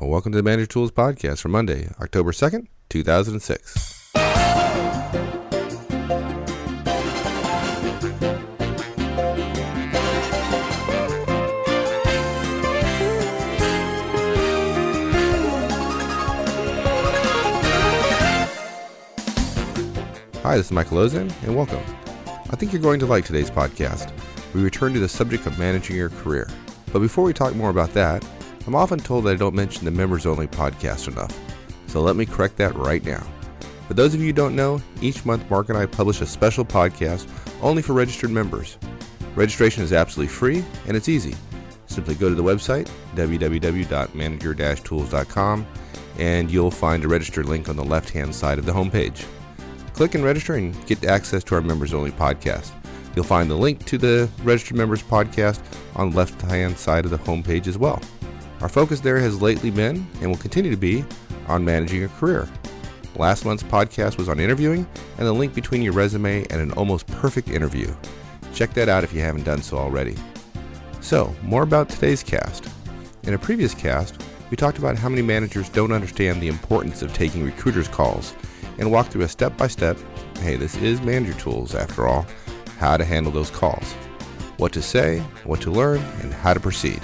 Well, welcome to the Manager Tools Podcast for Monday, October 2nd, 2006. Hi, this is Michael Auzenne, and welcome. I think you're going to like today's podcast. We return to the subject of managing your career. But before we talk more about that, I'm often told that I don't mention the members only podcast enough, so let me correct that right now. For those of you who don't know, each month Mark and I publish a special podcast only for registered members. Registration is absolutely free and it's easy. Simply go to the website www.manager-tools.com and you'll find a register link on the left hand side of the homepage. Click and register and get access to our members only podcast. You'll find the link to the registered members podcast on the left hand side of the homepage as well. Our focus there has lately been, and will continue to be, on managing a career. Last month's podcast was on interviewing and the link between your resume and an almost perfect interview. Check that out if you haven't done so already. So, more about today's cast. In a previous cast, we talked about how many managers don't understand the importance of taking recruiters' calls and walk through a step by step hey, this is manager tools after all how to handle those calls, what to say, what to learn, and how to proceed.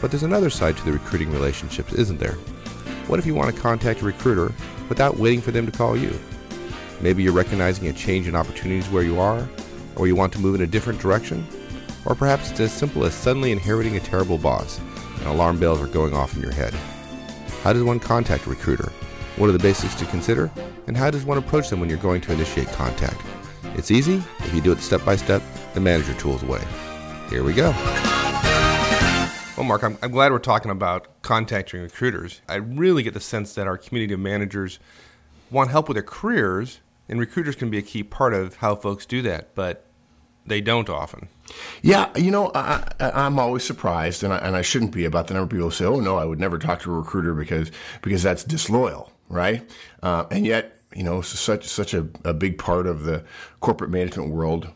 But there's another side to the recruiting relationships, isn't there? What if you want to contact a recruiter without waiting for them to call you? Maybe you're recognizing a change in opportunities where you are, or you want to move in a different direction, or perhaps it's as simple as suddenly inheriting a terrible boss and alarm bells are going off in your head. How does one contact a recruiter? What are the basics to consider? And how does one approach them when you're going to initiate contact? It's easy if you do it step by step the manager tools way. Here we go. Well, Mark, I'm, I'm glad we're talking about contacting recruiters. I really get the sense that our community of managers want help with their careers, and recruiters can be a key part of how folks do that, but they don't often. Yeah, you know, I, am always surprised, and I, and I shouldn't be about the number of people who say, "Oh no, I would never talk to a recruiter because because that's disloyal," right? Uh, and yet, you know, such such a, a big part of the corporate management world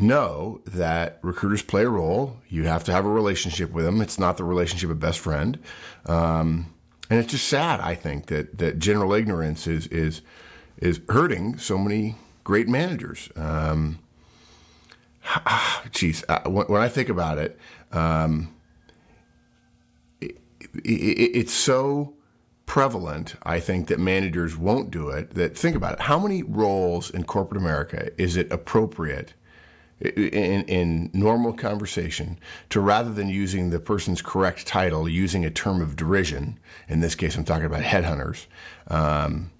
know that recruiters play a role. You have to have a relationship with them. It's not the relationship of best friend. Um, and it's just sad, I think, that, that general ignorance is, is, is hurting so many great managers. Um, geez, when I think about it, um, it, it, it's so prevalent, I think, that managers won't do it. That think about it. How many roles in corporate America is it appropriate in, in normal conversation to rather than using the person's correct title, using a term of derision. In this case, I'm talking about headhunters. Um,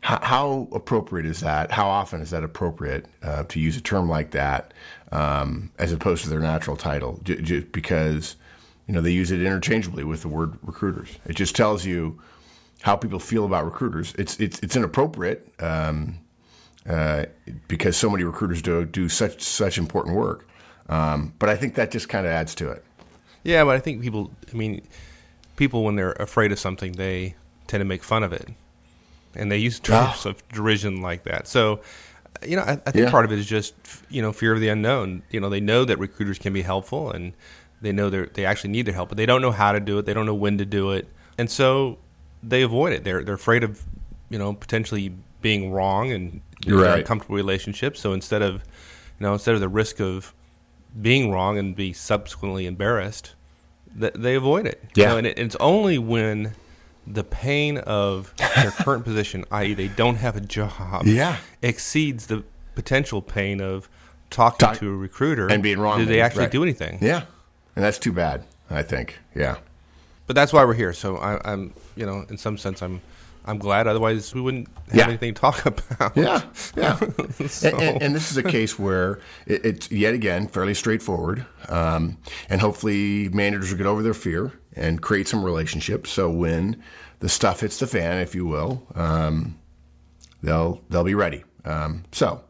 how, how, appropriate is that? How often is that appropriate uh, to use a term like that um, as opposed to their natural title? J- because you know they use it interchangeably with the word recruiters. It just tells you how people feel about recruiters. It's it's it's inappropriate. Um, uh, because so many recruiters do do such such important work. Um, but I think that just kind of adds to it. Yeah, but I think people. I mean, people when they're afraid of something, they tend to make fun of it, and they use terms oh. of derision like that. So, you know, I, I think yeah. part of it is just you know fear of the unknown. You know, they know that recruiters can be helpful, and they know they they actually need their help, but they don't know how to do it. They don't know when to do it, and so they avoid it. They're they're afraid of you know potentially being wrong and you're right. uncomfortable relationship. So instead of, you know, instead of the risk of being wrong and be subsequently embarrassed, th- they avoid it. Yeah. You know, and it, it's only when the pain of their current position, i.e., they don't have a job, yeah. exceeds the potential pain of talking Talk, to a recruiter and being wrong. Do they actually right. do anything? Yeah, and that's too bad. I think. Yeah. But that's why we're here. So I, I'm, you know, in some sense, I'm I'm glad. Otherwise, we wouldn't have yeah. anything to talk about. Yeah, yeah. so. and, and, and, this is a case where it, it's yet again fairly straightforward, um, and hopefully managers will get over their fear and create some relationships. So when the stuff hits the fan, if you will, um, they'll they'll be ready. Um, so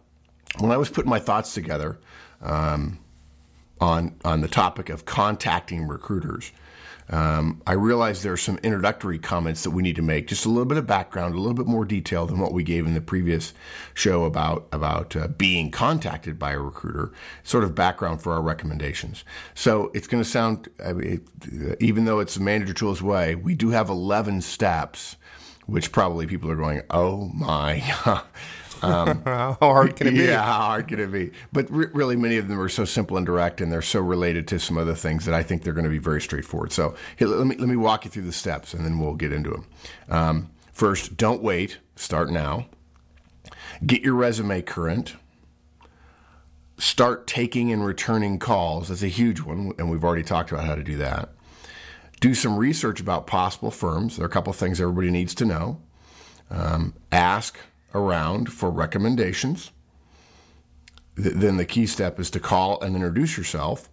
when I was putting my thoughts together um, on on the topic of contacting recruiters. Um, I realize there are some introductory comments that we need to make, just a little bit of background, a little bit more detail than what we gave in the previous show about about uh, being contacted by a recruiter. Sort of background for our recommendations. So it's going to sound, I mean, even though it's manager tools way, we do have 11 steps, which probably people are going, oh my. Um, how hard can it be? Yeah, how hard can it be? But re- really, many of them are so simple and direct, and they're so related to some other things that I think they're going to be very straightforward. So here, let me let me walk you through the steps, and then we'll get into them. Um, first, don't wait. Start now. Get your resume current. Start taking and returning calls. That's a huge one, and we've already talked about how to do that. Do some research about possible firms. There are a couple of things everybody needs to know. Um, ask around for recommendations. Th- then the key step is to call and introduce yourself,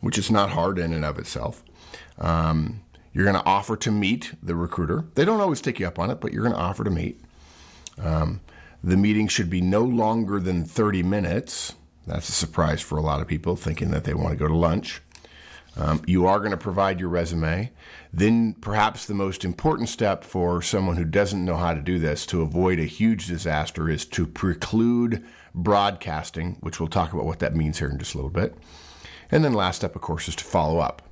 which is not hard in and of itself. Um, you're going to offer to meet the recruiter. They don't always take you up on it, but you're going to offer to meet. Um, the meeting should be no longer than 30 minutes. That's a surprise for a lot of people thinking that they want to go to lunch. Um, you are going to provide your resume. Then, perhaps the most important step for someone who doesn't know how to do this to avoid a huge disaster is to preclude broadcasting, which we'll talk about what that means here in just a little bit. And then, last step, of course, is to follow up.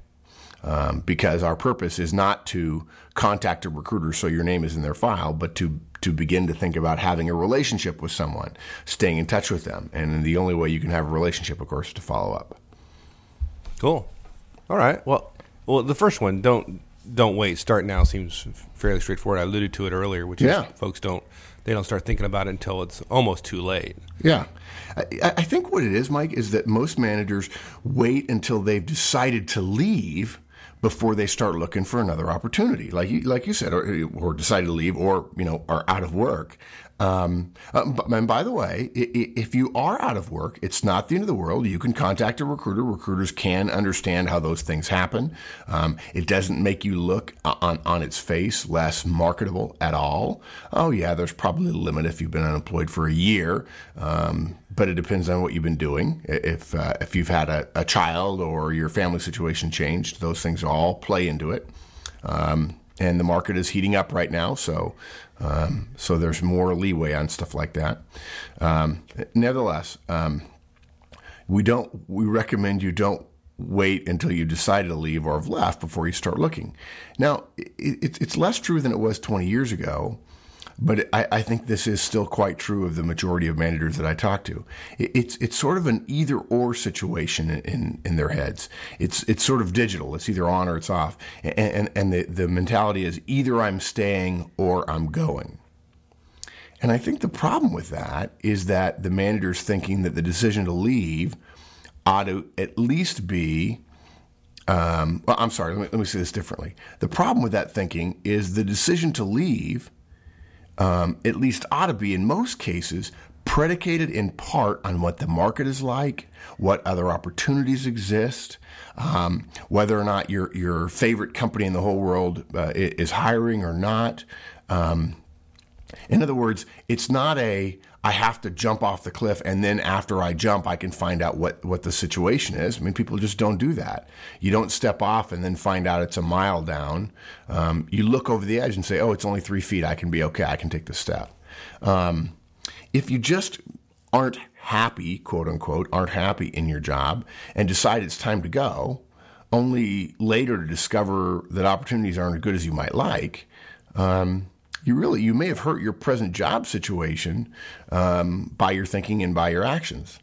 Um, because our purpose is not to contact a recruiter so your name is in their file, but to to begin to think about having a relationship with someone, staying in touch with them, and the only way you can have a relationship, of course, is to follow up. Cool. All right. Well, well, the first one, don't don't wait. Start now seems fairly straightforward. I alluded to it earlier, which Yeah. is folks don't they don't start thinking about it until it's almost too late. Yeah. I, I think what it is, Mike, is that most managers wait until they've decided to leave before they start looking for another opportunity, like you, like you said, or, or decide to leave, or you know, are out of work. Um, uh, and by the way, if you are out of work, it's not the end of the world. You can contact a recruiter. Recruiters can understand how those things happen. Um, it doesn't make you look uh, on on its face less marketable at all. Oh yeah, there's probably a limit if you've been unemployed for a year. Um, but it depends on what you've been doing. If uh, if you've had a, a child or your family situation changed, those things all play into it. Um, and the market is heating up right now, so um, so there's more leeway on stuff like that. Um, nevertheless, um, we don't we recommend you don't wait until you decide to leave or have left before you start looking. Now, it, it, it's less true than it was 20 years ago, but I, I think this is still quite true of the majority of managers that I talk to. It, it's it's sort of an either or situation in, in, in their heads. It's it's sort of digital. It's either on or it's off, and and, and the, the mentality is either I'm staying or I'm going. And I think the problem with that is that the manager's thinking that the decision to leave ought to at least be. Um, well, I'm sorry, let me, let me say this differently. The problem with that thinking is the decision to leave, um, at least ought to be in most cases, predicated in part on what the market is like, what other opportunities exist, um, whether or not your, your favorite company in the whole world uh, is hiring or not. Um, in other words, it's not a I have to jump off the cliff and then after I jump I can find out what, what the situation is. I mean, people just don't do that. You don't step off and then find out it's a mile down. Um, you look over the edge and say, oh, it's only three feet. I can be okay. I can take the step. Um, if you just aren't happy, quote unquote, aren't happy in your job and decide it's time to go, only later to discover that opportunities aren't as good as you might like, um, you really you may have hurt your present job situation um, by your thinking and by your actions.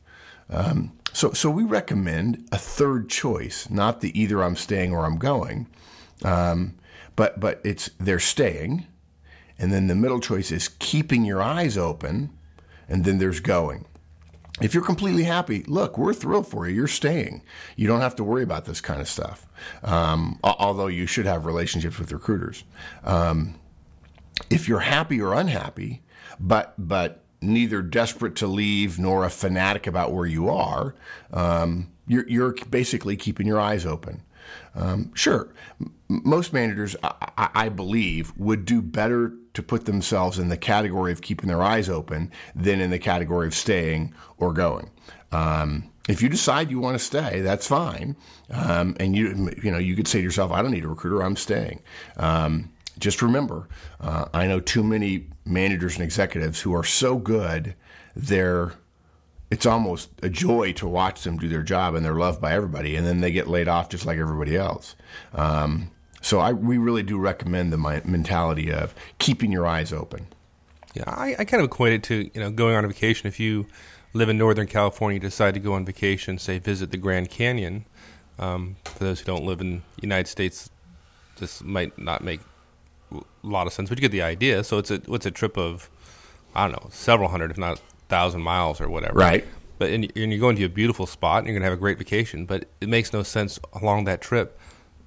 Um, so, so we recommend a third choice, not the either I'm staying or I'm going, um, but but it's they're staying, and then the middle choice is keeping your eyes open, and then there's going. If you're completely happy, look, we're thrilled for you. You're staying. You don't have to worry about this kind of stuff. Um, although you should have relationships with recruiters. Um, if you're happy or unhappy, but but neither desperate to leave nor a fanatic about where you are, um, you're, you're basically keeping your eyes open. Um, sure, m- most managers, I, I believe, would do better to put themselves in the category of keeping their eyes open than in the category of staying or going. Um, if you decide you want to stay, that's fine. Um, and you you know you could say to yourself, I don't need a recruiter, I'm staying. Um, just remember, uh, I know too many managers and executives who are so good, they're it's almost a joy to watch them do their job and they're loved by everybody, and then they get laid off just like everybody else. Um, so I, we really do recommend the mentality of keeping your eyes open. Yeah, I, I kind of equate it to you know going on a vacation. If you live in Northern California, decide to go on vacation, say visit the Grand Canyon. Um, for those who don't live in the United States, this might not make a lot of sense, but you get the idea. So it's a what's a trip of I don't know several hundred, if not thousand miles or whatever. Right. But and you're going to a beautiful spot and you're going to have a great vacation. But it makes no sense along that trip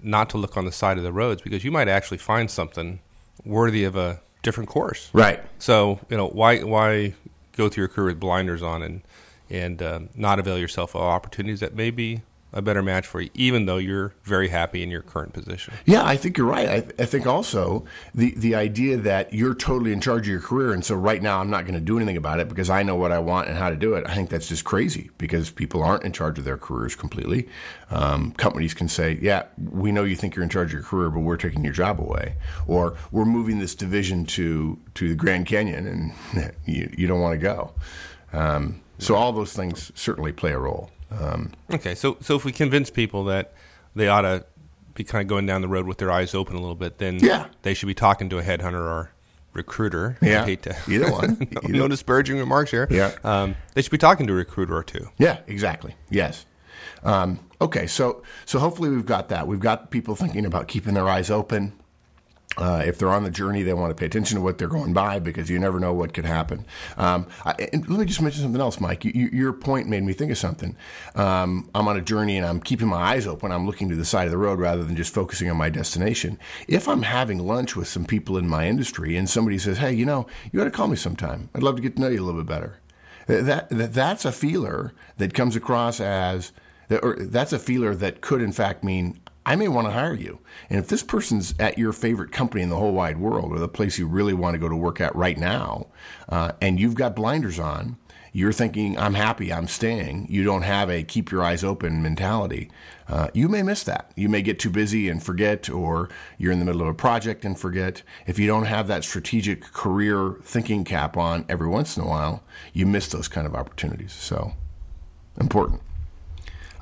not to look on the side of the roads because you might actually find something worthy of a different course. Right. So you know why why go through your career with blinders on and and uh, not avail yourself of opportunities that may be a better match for you, even though you're very happy in your current position. Yeah, I think you're right. I, I, think also the the idea that you're totally in charge of your career, and so right now I'm not going to do anything about it because I know what I want and how to do it. I think that's just crazy because people aren't in charge of their careers completely. Um, companies can say, "Yeah, we know you think you're in charge of your career, but we're taking your job away," or "We're moving this division to to the Grand Canyon, and you, you don't want to go." Um, so all those things certainly play a role. Um, okay, so so if we convince people that they ought to be kind of going down the road with their eyes open a little bit, then yeah. they should be talking to a headhunter or recruiter. Yeah, I hate to, either one. no, either. no disparaging remarks here. Yeah, um, they should be talking to a recruiter or two. Yeah, exactly. Yes. Um, okay, so so hopefully we've got that. We've got people thinking about keeping their eyes open. Uh, if they're on the journey, they want to pay attention to what they're going by because you never know what could happen. Um, I, let me just mention something else, Mike. You, you, your point made me think of something. Um, I'm on a journey and I'm keeping my eyes open. I'm looking to the side of the road rather than just focusing on my destination. If I'm having lunch with some people in my industry and somebody says, "Hey, you know, you ought to call me sometime. I'd love to get to know you a little bit better," that, that that's a feeler that comes across as or that's a feeler that could in fact mean I may want to hire you. And if this person's at your favorite company in the whole wide world or the place you really want to go to work at right now, uh, and you've got blinders on, you're thinking, I'm happy, I'm staying. You don't have a keep your eyes open mentality. Uh, you may miss that. You may get too busy and forget, or you're in the middle of a project and forget. If you don't have that strategic career thinking cap on every once in a while, you miss those kind of opportunities. So, important.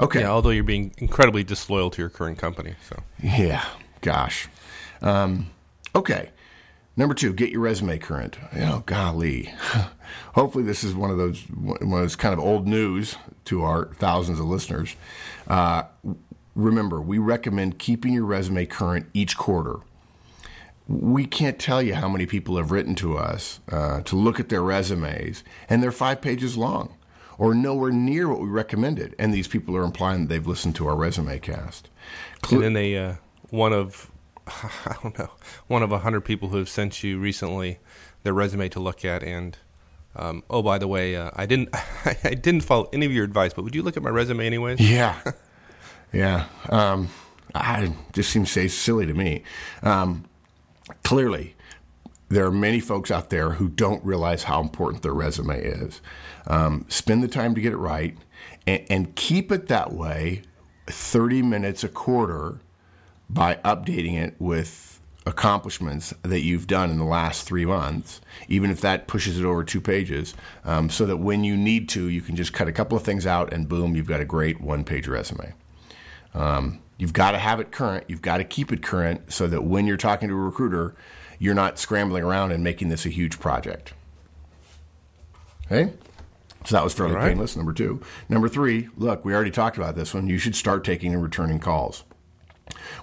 Okay. Yeah, although you're being incredibly disloyal to your current company. So. Yeah. Gosh. Um, okay. Number two, get your resume current. Oh, golly. Hopefully, this is one of those one of those kind of old news to our thousands of listeners. Uh, remember, we recommend keeping your resume current each quarter. We can't tell you how many people have written to us uh, to look at their resumes, and they're five pages long or nowhere near what we recommended. And these people are implying that they've listened to our resume cast. Cl- and then they, uh, one of, I don't know, one of a hundred people who have sent you recently their resume to look at. And um, oh, by the way, uh, I didn't, I didn't follow any of your advice, but would you look at my resume anyways? Yeah, yeah. Um, I just seems say silly to me. Um, clearly, there are many folks out there who don't realize how important their resume is. Um, spend the time to get it right and, and keep it that way 30 minutes a quarter by updating it with accomplishments that you've done in the last three months, even if that pushes it over two pages, um, so that when you need to, you can just cut a couple of things out and boom, you've got a great one page resume. Um, you've got to have it current. You've got to keep it current so that when you're talking to a recruiter, you're not scrambling around and making this a huge project. Okay? So that was fairly right. painless. Number two. Number three, look, we already talked about this one. You should start taking and returning calls.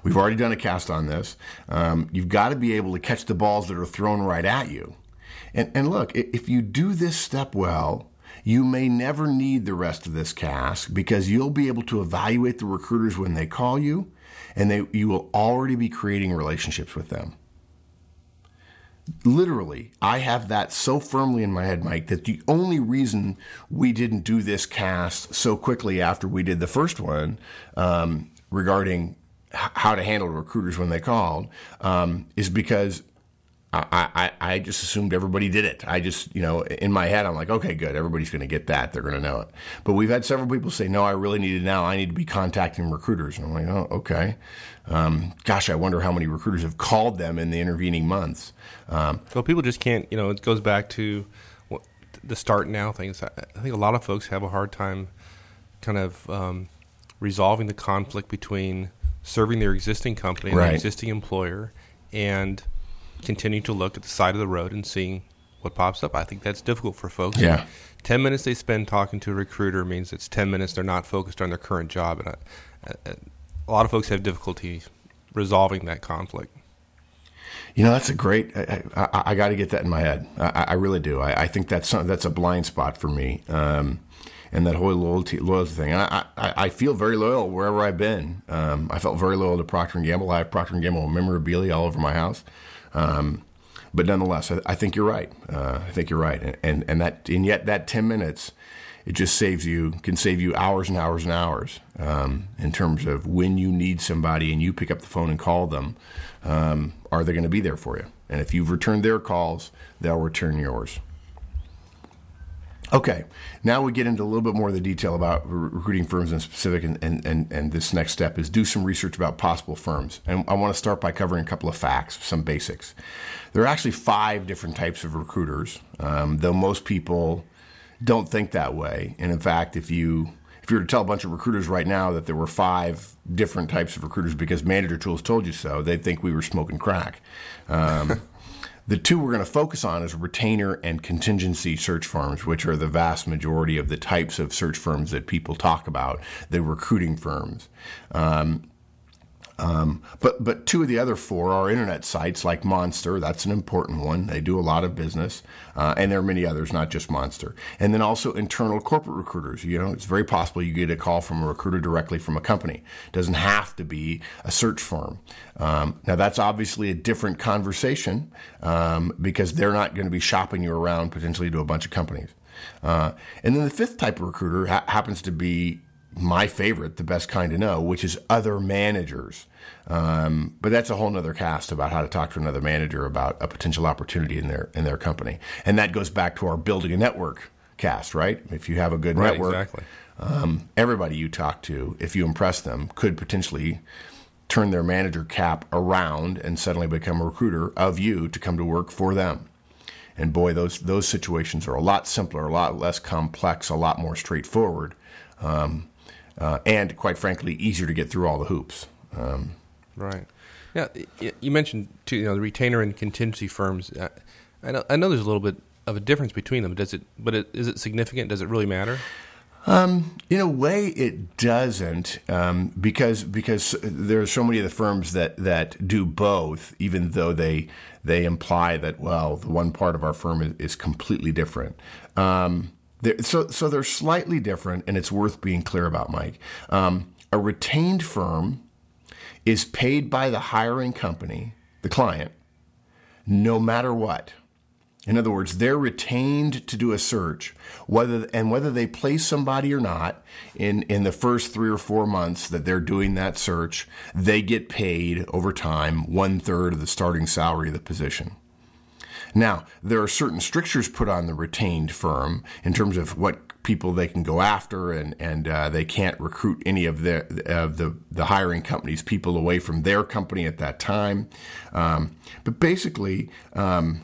We've already done a cast on this. Um, you've got to be able to catch the balls that are thrown right at you. And, and look, if you do this step well, you may never need the rest of this cast because you'll be able to evaluate the recruiters when they call you, and they, you will already be creating relationships with them literally, I have that so firmly in my head, Mike, that the only reason we didn't do this cast so quickly after we did the first one um, regarding how to handle recruiters when they called um, is because I, I, I just assumed everybody did it. I just, you know, in my head, I'm like, okay, good. Everybody's going to get that. They're going to know it. But we've had several people say, no, I really need it now. I need to be contacting recruiters. And I'm like, oh, okay. Um, gosh, I wonder how many recruiters have called them in the intervening months. Um, well, people just can't, you know, it goes back to what, the start now things. I, I think a lot of folks have a hard time kind of um, resolving the conflict between serving their existing company and Right. their existing employer and continuing to look at the side of the road and seeing what pops up. I think that's difficult for folks. Yeah. 10 minutes they spend talking to a recruiter means it's 10 minutes they're not focused on their current job. And I, a lot of folks have difficulty resolving that conflict. You know, that's a great. I, I, I got to get that in my head. I, I really do. I, I think that's some, that's a blind spot for me. Um, and that whole loyalty loyalty thing. I, I, I feel very loyal wherever I've been. Um, I felt very loyal to Procter and Gamble. I have Procter and Gamble memorabilia all over my house. Um, but nonetheless, I, I think you're right. Uh, I think you're right. And, and and that and yet that ten minutes, it just saves you can save you hours and hours and hours um, in terms of when you need somebody and you pick up the phone and call them. Um, are they going to be there for you? And if you've returned their calls, they'll return yours. Okay, now we get into a little bit more of the detail about re- recruiting firms in specific, and, and, and, and this next step is do some research about possible firms. And I want to start by covering a couple of facts, some basics. There are actually five different types of recruiters, um, though most people don't think that way. And in fact, if you if you were to tell a bunch of recruiters right now that there were five different types of recruiters because Manager Tools told you so, they'd think we were smoking crack. Um, the two we're going to focus on is retainer and contingency search firms, which are the vast majority of the types of search firms that people talk about, the recruiting firms. Um, um, but but two of the other four are internet sites like Monster. That's an important one. They do a lot of business, uh, and there are many others, not just Monster. And then also internal corporate recruiters. You know, it's very possible you get a call from a recruiter directly from a company. It doesn't have to be a search firm. Um, now that's obviously a different conversation um, because they're not going to be shopping you around potentially to a bunch of companies. Uh, and then the fifth type of recruiter ha- happens to be my favorite, the best kind to know, which is other managers. Um, but that's a whole nother cast about how to talk to another manager about a potential opportunity in their in their company, and that goes back to our building a network cast, right? If you have a good Right, network, exactly. um, everybody you talk to, if you impress them, could potentially turn their manager cap around and suddenly become a recruiter of you to come to work for them. And boy, those those situations are a lot simpler, a lot less complex, a lot more straightforward, um, uh, and quite frankly, easier to get through all the hoops. Um, Right. Yeah, you mentioned too, you know, the retainer and contingency firms. Uh, I know, I know there's a little bit of a difference between them. Does it? But it, is it significant? Does it really matter? In a way, it doesn't um, because because there are so many of the firms that, that do both, even though they they imply that well, the one part of our firm is, is completely different. Um, they're- so so they're slightly different, and it's worth being clear about, Mike. Um, a retained firm is paid by the hiring company, the client, no matter what. In other words, they're retained to do a search, whether and whether they place somebody or not in, in the first three or four months that they're doing that search, they get paid over time one third of the starting salary of the position. Now, there are certain strictures put on the retained firm in terms of what people they can go after, and and uh, they can't recruit any of the of the the hiring company's people away from their company at that time. Um, but basically. Um,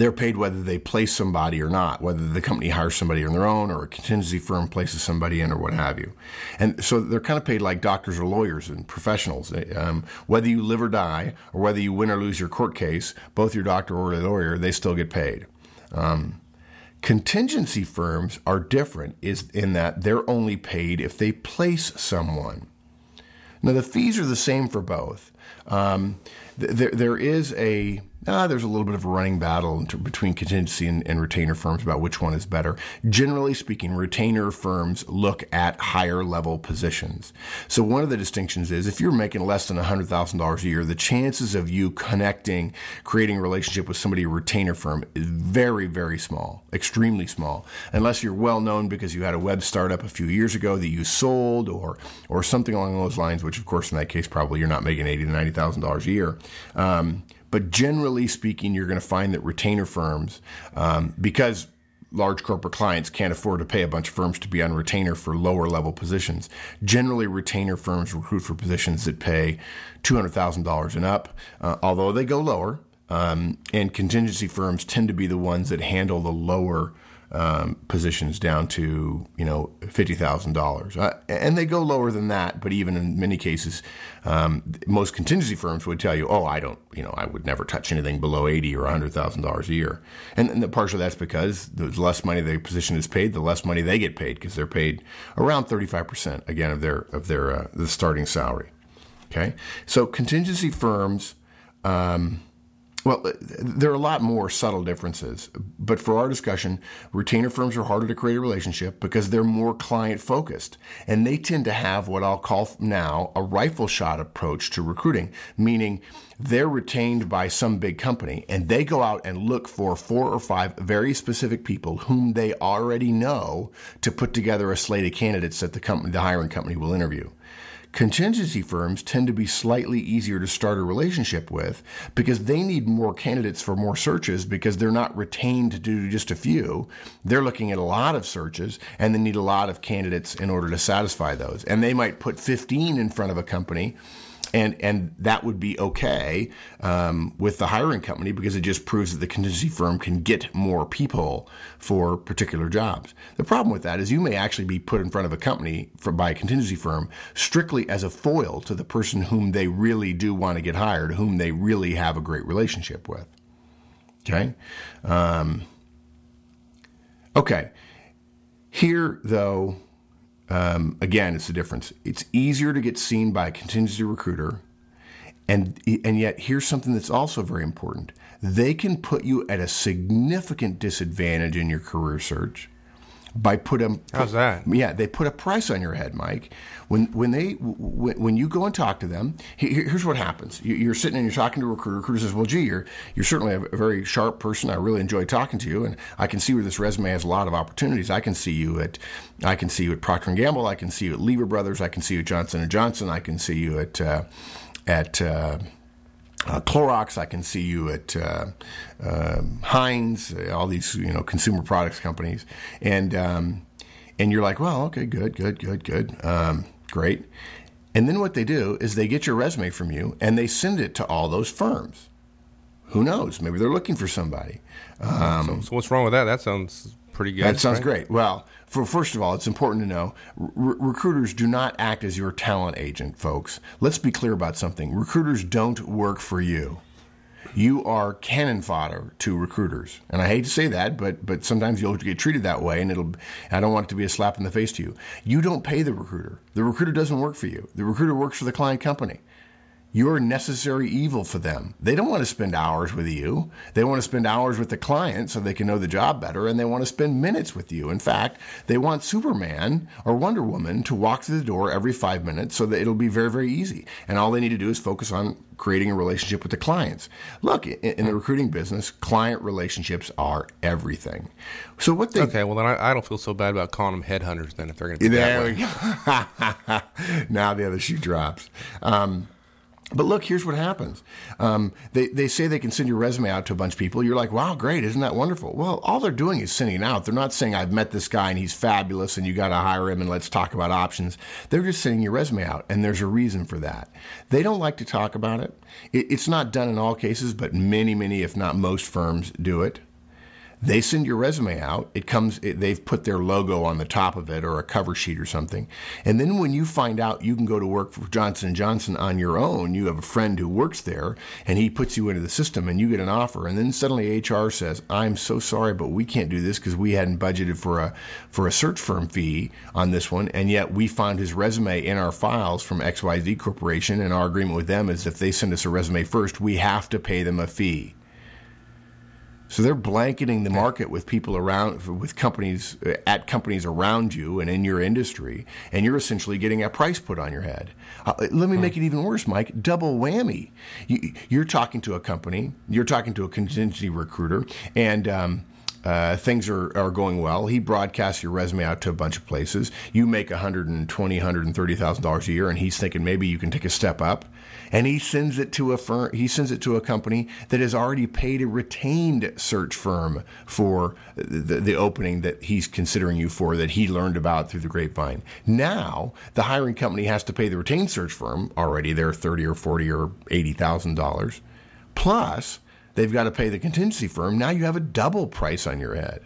they're paid whether they place somebody or not, whether the company hires somebody on their own or a contingency firm places somebody in or what have you. And so they're kind of paid like doctors or lawyers and professionals. Um, whether you live or die or whether you win or lose your court case, both your doctor or your lawyer, they still get paid. Um, contingency firms are different is in that they're only paid if they place someone. Now the fees are the same for both. Um, th- there, there is a ah, there's a little bit of a running battle between contingency and, and retainer firms about which one is better. Generally speaking, retainer firms look at higher level positions. So one of the distinctions is if you're making less than hundred thousand dollars a year, the chances of you connecting, creating a relationship with somebody a retainer firm is very, very small, extremely small, unless you're well known because you had a web startup a few years ago that you sold or or something along those lines. Which, of course, in that case, probably you're not making eighty to ninety thousand dollars a year. Um, but generally speaking, you're going to find that retainer firms, um, because large corporate clients can't afford to pay a bunch of firms to be on retainer for lower level positions. Generally, retainer firms recruit for positions that pay $200,000 and up, uh, although they go lower. Um, and contingency firms tend to be the ones that handle the lower um, positions down to you know fifty thousand uh, dollars, and they go lower than that. But even in many cases, um, most contingency firms would tell you, "Oh, I don't, you know, I would never touch anything below eighty or hundred thousand dollars a year." And, and partially that's because the less money the position is paid, the less money they get paid because they're paid around thirty five percent again of their of their uh, the starting salary. Okay, so contingency firms. Um, well, there are a lot more subtle differences, but for our discussion, retainer firms are harder to create a relationship because they're more client focused. And they tend to have what I'll call now a rifle shot approach to recruiting, meaning they're retained by some big company and they go out and look for four or five very specific people whom they already know to put together a slate of candidates that the company, the hiring company will interview. Contingency firms tend to be slightly easier to start a relationship with because they need more candidates for more searches because they're not retained to do just a few. They're looking at a lot of searches and they need a lot of candidates in order to satisfy those. And they might put 15 in front of a company and and that would be okay um, with the hiring company because it just proves that the contingency firm can get more people for particular jobs. The problem with that is you may actually be put in front of a company for, by a contingency firm strictly as a foil to the person whom they really do want to get hired, whom they really have a great relationship with. Okay. Um, okay. Here, though, um, again, it's the difference. It's easier to get seen by a contingency recruiter, and and yet here's something that's also very important. They can put you at a significant disadvantage in your career search by put. How's that? Yeah, they put a price on your head, Mike. When when they when, when you go and talk to them, here's what happens. You're sitting and you're talking to a recruiter. Recruiter says, "Well, gee, you're you're certainly a very sharp person. I really enjoy talking to you, and I can see where this resume has a lot of opportunities. I can see you at I can see you at Procter and Gamble. I can see you at Lever Brothers. I can see you at Johnson and Johnson. I can see you at uh, at uh, uh, Clorox. I can see you at uh, uh, Heinz. All these you know consumer products companies, and um, and you're like, well, okay, good, good, good, good, um, great. And then what they do is they get your resume from you and they send it to all those firms. Who knows? Maybe they're looking for somebody. Um, so, so, what's wrong with that? That sounds pretty good. That sounds right? great. Well, for first of all, it's important to know r- recruiters do not act as your talent agent, folks. Let's be clear about something. Recruiters don't work for you. You are cannon fodder to recruiters, and I hate to say that, but but sometimes you'll get treated that way, and it'll. I don't want it to be a slap in the face to you. You don't pay the recruiter. The recruiter doesn't work for you. The recruiter works for the client company. You're necessary evil for them. They don't want to spend hours with you. They want to spend hours with the client so they can know the job better, and they want to spend minutes with you. In fact, they want Superman or Wonder Woman to walk through the door every five minutes so that it'll be very, very easy. And all they need to do is focus on creating a relationship with the clients. Look, in, the recruiting business, client relationships are everything. So what they okay, well then I, I don't feel so bad about calling them headhunters then if they're going to be there that way. now the other shoe drops. Um, but look, here's what happens. Um, they, they say they can send your resume out to a bunch of people. You're like, wow, great. Isn't that wonderful? Well, all they're doing is sending out. They're not saying, I've met this guy and he's fabulous and you got to hire him and let's talk about options. They're just sending your resume out. And there's a reason for that. They don't like to talk about it. it it's not done in all cases, but many, many, if not most firms do it. They send your resume out. It comes. They've put their logo on the top of it or a cover sheet or something. And then when you find out you can go to work for Johnson Johnson on your own, you have a friend who works there, and he puts you into the system, and you get an offer. And then suddenly HR says, "I'm so sorry, but we can't do this because we hadn't budgeted for a for a search firm fee on this one, and yet we found his resume in our files from XYZ Corporation, and our agreement with them is if they send us a resume first, we have to pay them a fee." So they're blanketing the market with people around, with companies uh, at companies around you and in your industry, and you're essentially getting a price put on your head. Uh, let me hmm. make it even worse, Mike. Double whammy. You, are talking to a company, you're talking to a contingency recruiter, and um, uh, things are, are going well. He broadcasts your resume out to a bunch of places. You make $120,000, $130,000 a year, and he's thinking maybe you can take a step up. And he sends it to a firm, he sends it to a company that has already paid a retained search firm for the, the opening that he's considering you for that he learned about through the grapevine. Now, the hiring company has to pay the retained search firm already their 30 or 40 or $80,000. Plus, they've got to pay the contingency firm. Now you have a double price on your head.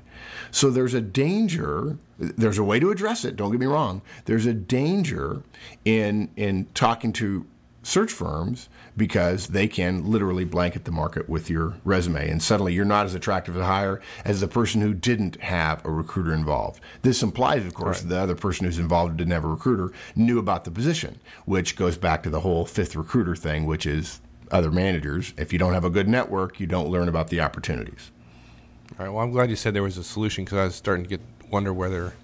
So there's a danger. There's a way to address it. Don't get me wrong. There's a danger in in talking to search firms because they can literally blanket the market with your resume and suddenly you're not as attractive to hire as the person who didn't have a recruiter involved. This implies, of course, right. the other person who's involved didn't have a recruiter knew about the position, which goes back to the whole fifth recruiter thing, which is other managers. If you don't have a good network, you don't learn about the opportunities. All right. Well, I'm glad you said there was a solution because I was starting to get wonder whether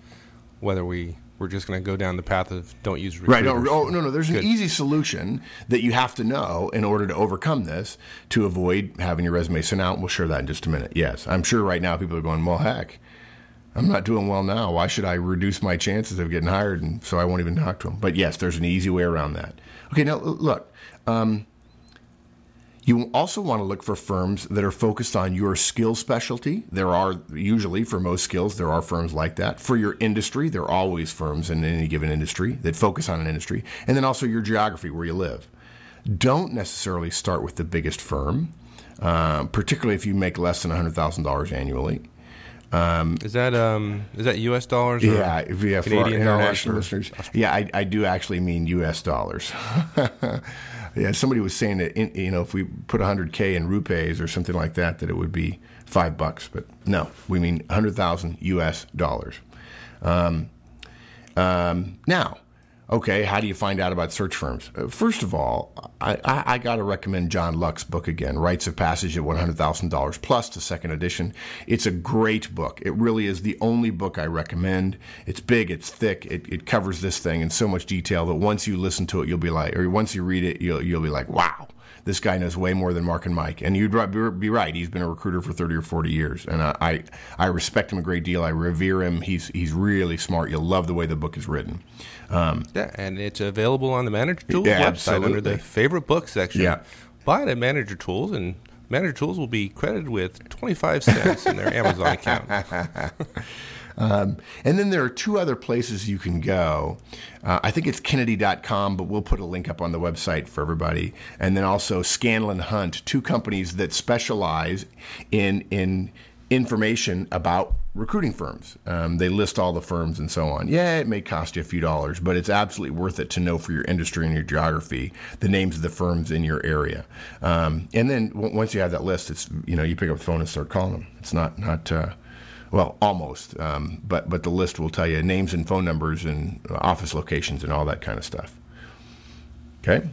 whether we we're just going to go down the path of don't use recruiters. right. No, oh no, no. There's Good. an easy solution that you have to know in order to overcome this to avoid having your resume sent out. We'll share that in just a minute. Yes, I'm sure right now people are going, well, heck. I'm not doing well now. Why should I reduce my chances of getting hired? And so I won't even talk to them. But yes, there's an easy way around that. Okay, now look. Um, you also want to look for firms that are focused on your skill specialty. There are usually, for most skills, there are firms like that. For your industry, there are always firms in any given industry that focus on an industry. And then also your geography, where you live. Don't necessarily start with the biggest firm, uh, particularly if you make less than $100,000 annually. Um, is that um, is that U.S. dollars? yeah, yeah, our international listeners. Yeah, I, I do actually mean U.S. dollars. Yeah, somebody was saying that in, you know if we put 100k in rupees or something like that, that it would be five bucks. But no, we mean 100,000 U.S. dollars. Um, um, now, Okay, how do you find out about search firms? Uh, first of all, I, I, I got to recommend John Lucht's book again, Rites of Passage at $100,000 plus the second edition. It's a great book. It really is the only book I recommend. It's big, it's thick, it, it covers this thing in so much detail that once you listen to it, you'll be like, or once you read it, you'll, you'll be like, wow this guy knows way more than Mark and Mike. And you'd be right. He's been a recruiter for 30 or 40 years. And I, I respect him a great deal. I revere him. He's, he's really smart. You'll love the way the book is written. Um, yeah, and it's available on the Manager Tools yeah, website absolutely. under the favorite book section. Yeah. Buy it at Manager Tools, and Manager Tools will be credited with 25 cents in their Amazon account. Um, and then there are two other places you can go. Uh, I think it's Kennedy.com, but we'll put a link up on the website for everybody. And then also Scanlon Hunt, two companies that specialize in in information about recruiting firms. Um, they list all the firms and so on. Yeah, it may cost you a few dollars, but it's absolutely worth it to know for your industry and your geography the names of the firms in your area. Um, and then w- once you have that list, it's you know you pick up the phone and start calling them. It's not not uh, well, almost. Um, but but the list will tell you names and phone numbers and office locations and all that kind of stuff. Okay.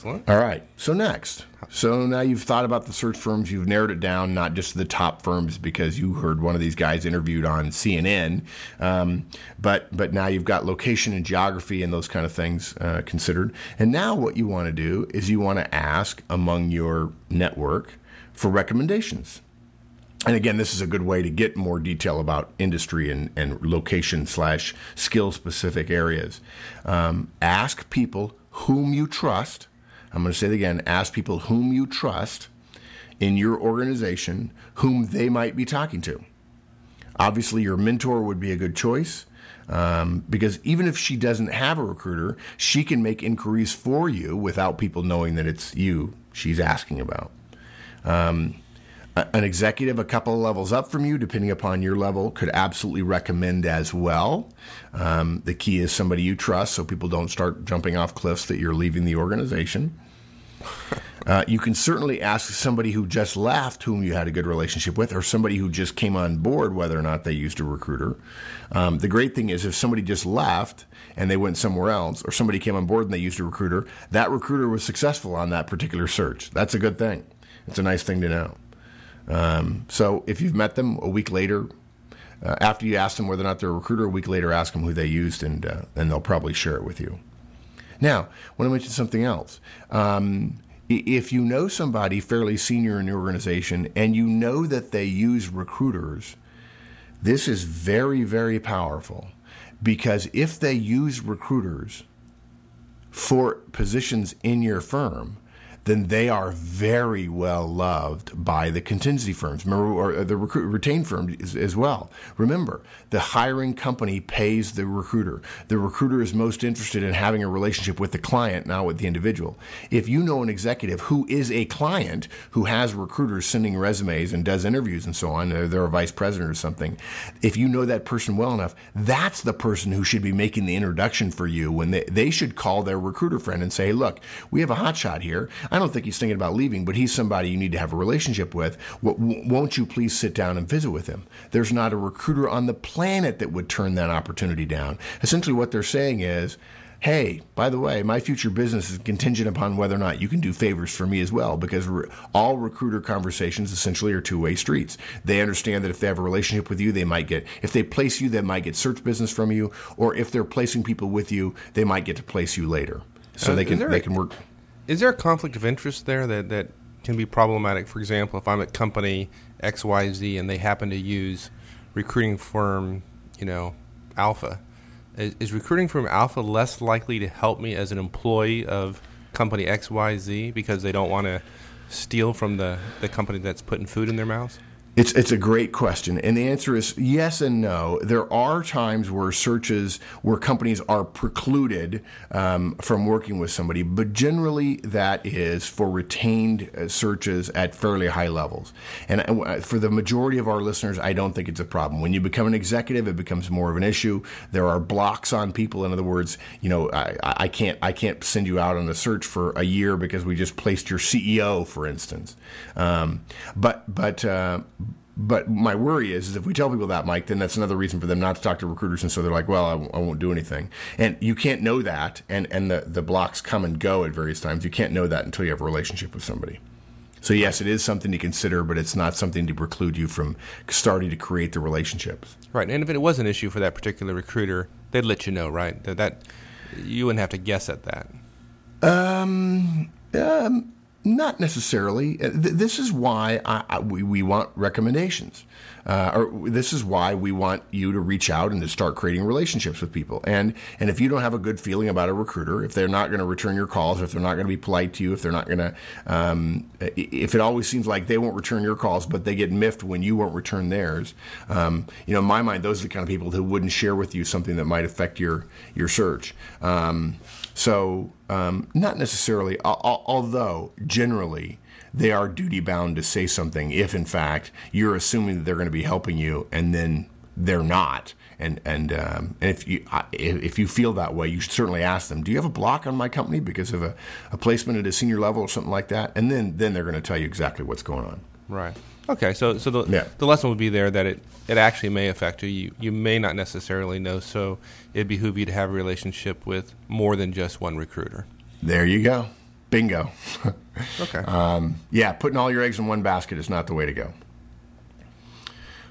Excellent. All right. So next. So now you've thought about the search firms. You've narrowed it down, not just the top firms because you heard one of these guys interviewed on CNN. Um, but but now you've got location and geography and those kind of things uh, considered. And now what you want to do is you want to ask among your network for recommendations and again, this is a good way to get more detail about industry and, and location slash skill specific areas. Um, ask people whom you trust. I'm going to say it again ask people whom you trust in your organization whom they might be talking to. Obviously, your mentor would be a good choice. Um, because even if she doesn't have a recruiter, she can make inquiries for you without people knowing that it's you she's asking about. Um, an executive a couple of levels up from you, depending upon your level, could absolutely recommend as well. Um, the key is somebody you trust so people don't start jumping off cliffs that you're leaving the organization. Uh, you can certainly ask somebody who just left, whom you had a good relationship with, or somebody who just came on board, whether or not they used a recruiter. Um, the great thing is, if somebody just left and they went somewhere else, or somebody came on board and they used a recruiter, that recruiter was successful on that particular search. That's a good thing. It's a nice thing to know. Um, so if you've met them a week later, uh, after you ask them whether or not they're a recruiter, a week later ask them who they used, and uh, they'll probably share it with you. Now, I want to mention something else. Um, if you know somebody fairly senior in your organization and you know that they use recruiters, this is very, very powerful because if they use recruiters for positions in your firm, then they are very well loved by the contingency firms, remember, or uh, the recruit, retained firms as, as, well. Remember, the hiring company pays the recruiter. The recruiter is most interested in having a relationship with the client, not with the individual. If you know an executive who is a client who has recruiters sending resumes and does interviews and so on, they're a vice president or something. If you know that person well enough, that's the person who should be making the introduction for you when they, they should call their recruiter friend and say, look, we have a hotshot here. I don't think he's thinking about leaving, but he's somebody you need to have a relationship with. Won't you please sit down and visit with him? There's not a recruiter on the planet that would turn that opportunity down. Essentially, what they're saying is, hey, by the way, my future business is contingent upon whether or not you can do favors for me as well, because re- all recruiter conversations essentially are two way streets. They understand that if they have a relationship with you, they might get, if they place you, they might get search business from you, or if they're placing people with you, they might get to place you later. So uh, they can they can work. Is there a conflict of interest there that, that can be problematic? For example, if I'm at company XYZ and they happen to use recruiting firm, you know, Alpha, is, is recruiting firm Alpha less likely to help me as an employee of company XYZ because they don't want to steal from the, the company that's putting food in their mouths? It's it's a great question, and the answer is yes and no. There are times where searches where companies are precluded um, from working with somebody, but generally that is for retained uh, searches at fairly high levels. And uh, for the majority of our listeners, I don't think it's a problem. When you become an executive, it becomes more of an issue. There are blocks on people. In other words, you know, I, I can't I can't send you out on a search for a year because we just placed your CEO, for instance. Um, but but uh, but my worry is, is if we tell people that, Mike, then that's another reason for them not to talk to recruiters, and so they're like, "Well, I, I won't do anything." And you can't know that, and and the the blocks come and go at various times. You can't know that until you have a relationship with somebody. So yes, it is something to consider, but it's not something to preclude you from starting to create the relationships. Right, and if it was an issue for that particular recruiter, they'd let you know, right? That, that you wouldn't have to guess at that. Um, um not necessarily. Uh, this is why I, I, we, we want recommendations. Uh, or this is why we want you to reach out and to start creating relationships with people. And and if you don't have a good feeling about a recruiter, if they're not going to return your calls, if they're not going to be polite to you, if they're not going to, um, if it always seems like they won't return your calls, but they get miffed when you won't return theirs, um, you know, in my mind, those are the kind of people who wouldn't share with you something that might affect your your search. Um, so, um, not necessarily, although generally they are duty bound to say something if, in fact, you're assuming that they're going to be helping you and then they're not. And and um, and if you if you feel that way, you should certainly ask them. Do you have a block on my company because of a, a placement at a senior level or something like that? And then then they're going to tell you exactly what's going on. Right. Okay, so so the yeah. the lesson would be there that it, it actually may affect you. You you may not necessarily know, so it'd behoove you to have a relationship with more than just one recruiter. There you go, bingo. okay. Um, yeah, putting all your eggs in one basket is not the way to go.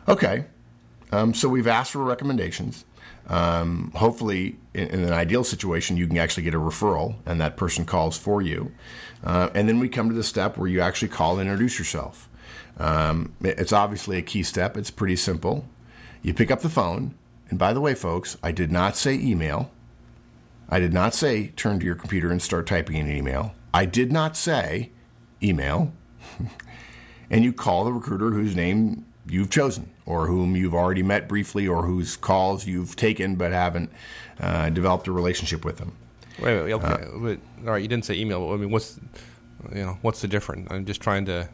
Okay, um, so we've asked for recommendations. Um, hopefully, in, in, an ideal situation, you can actually get a referral, and that person calls for you. Uh, and then we come to the step where you actually call and introduce yourself. Um, it's obviously a key step. It's pretty simple. You pick up the phone, and by the way, folks, I did not say email. I did not say turn to your computer and start typing an email. I did not say email. and you call the recruiter whose name you've chosen, or whom you've already met briefly, or whose calls you've taken but haven't uh, developed a relationship with them. Wait, wait, okay. Uh, but, all right, you didn't say email. I mean, what's you know what's the difference? I'm just trying to,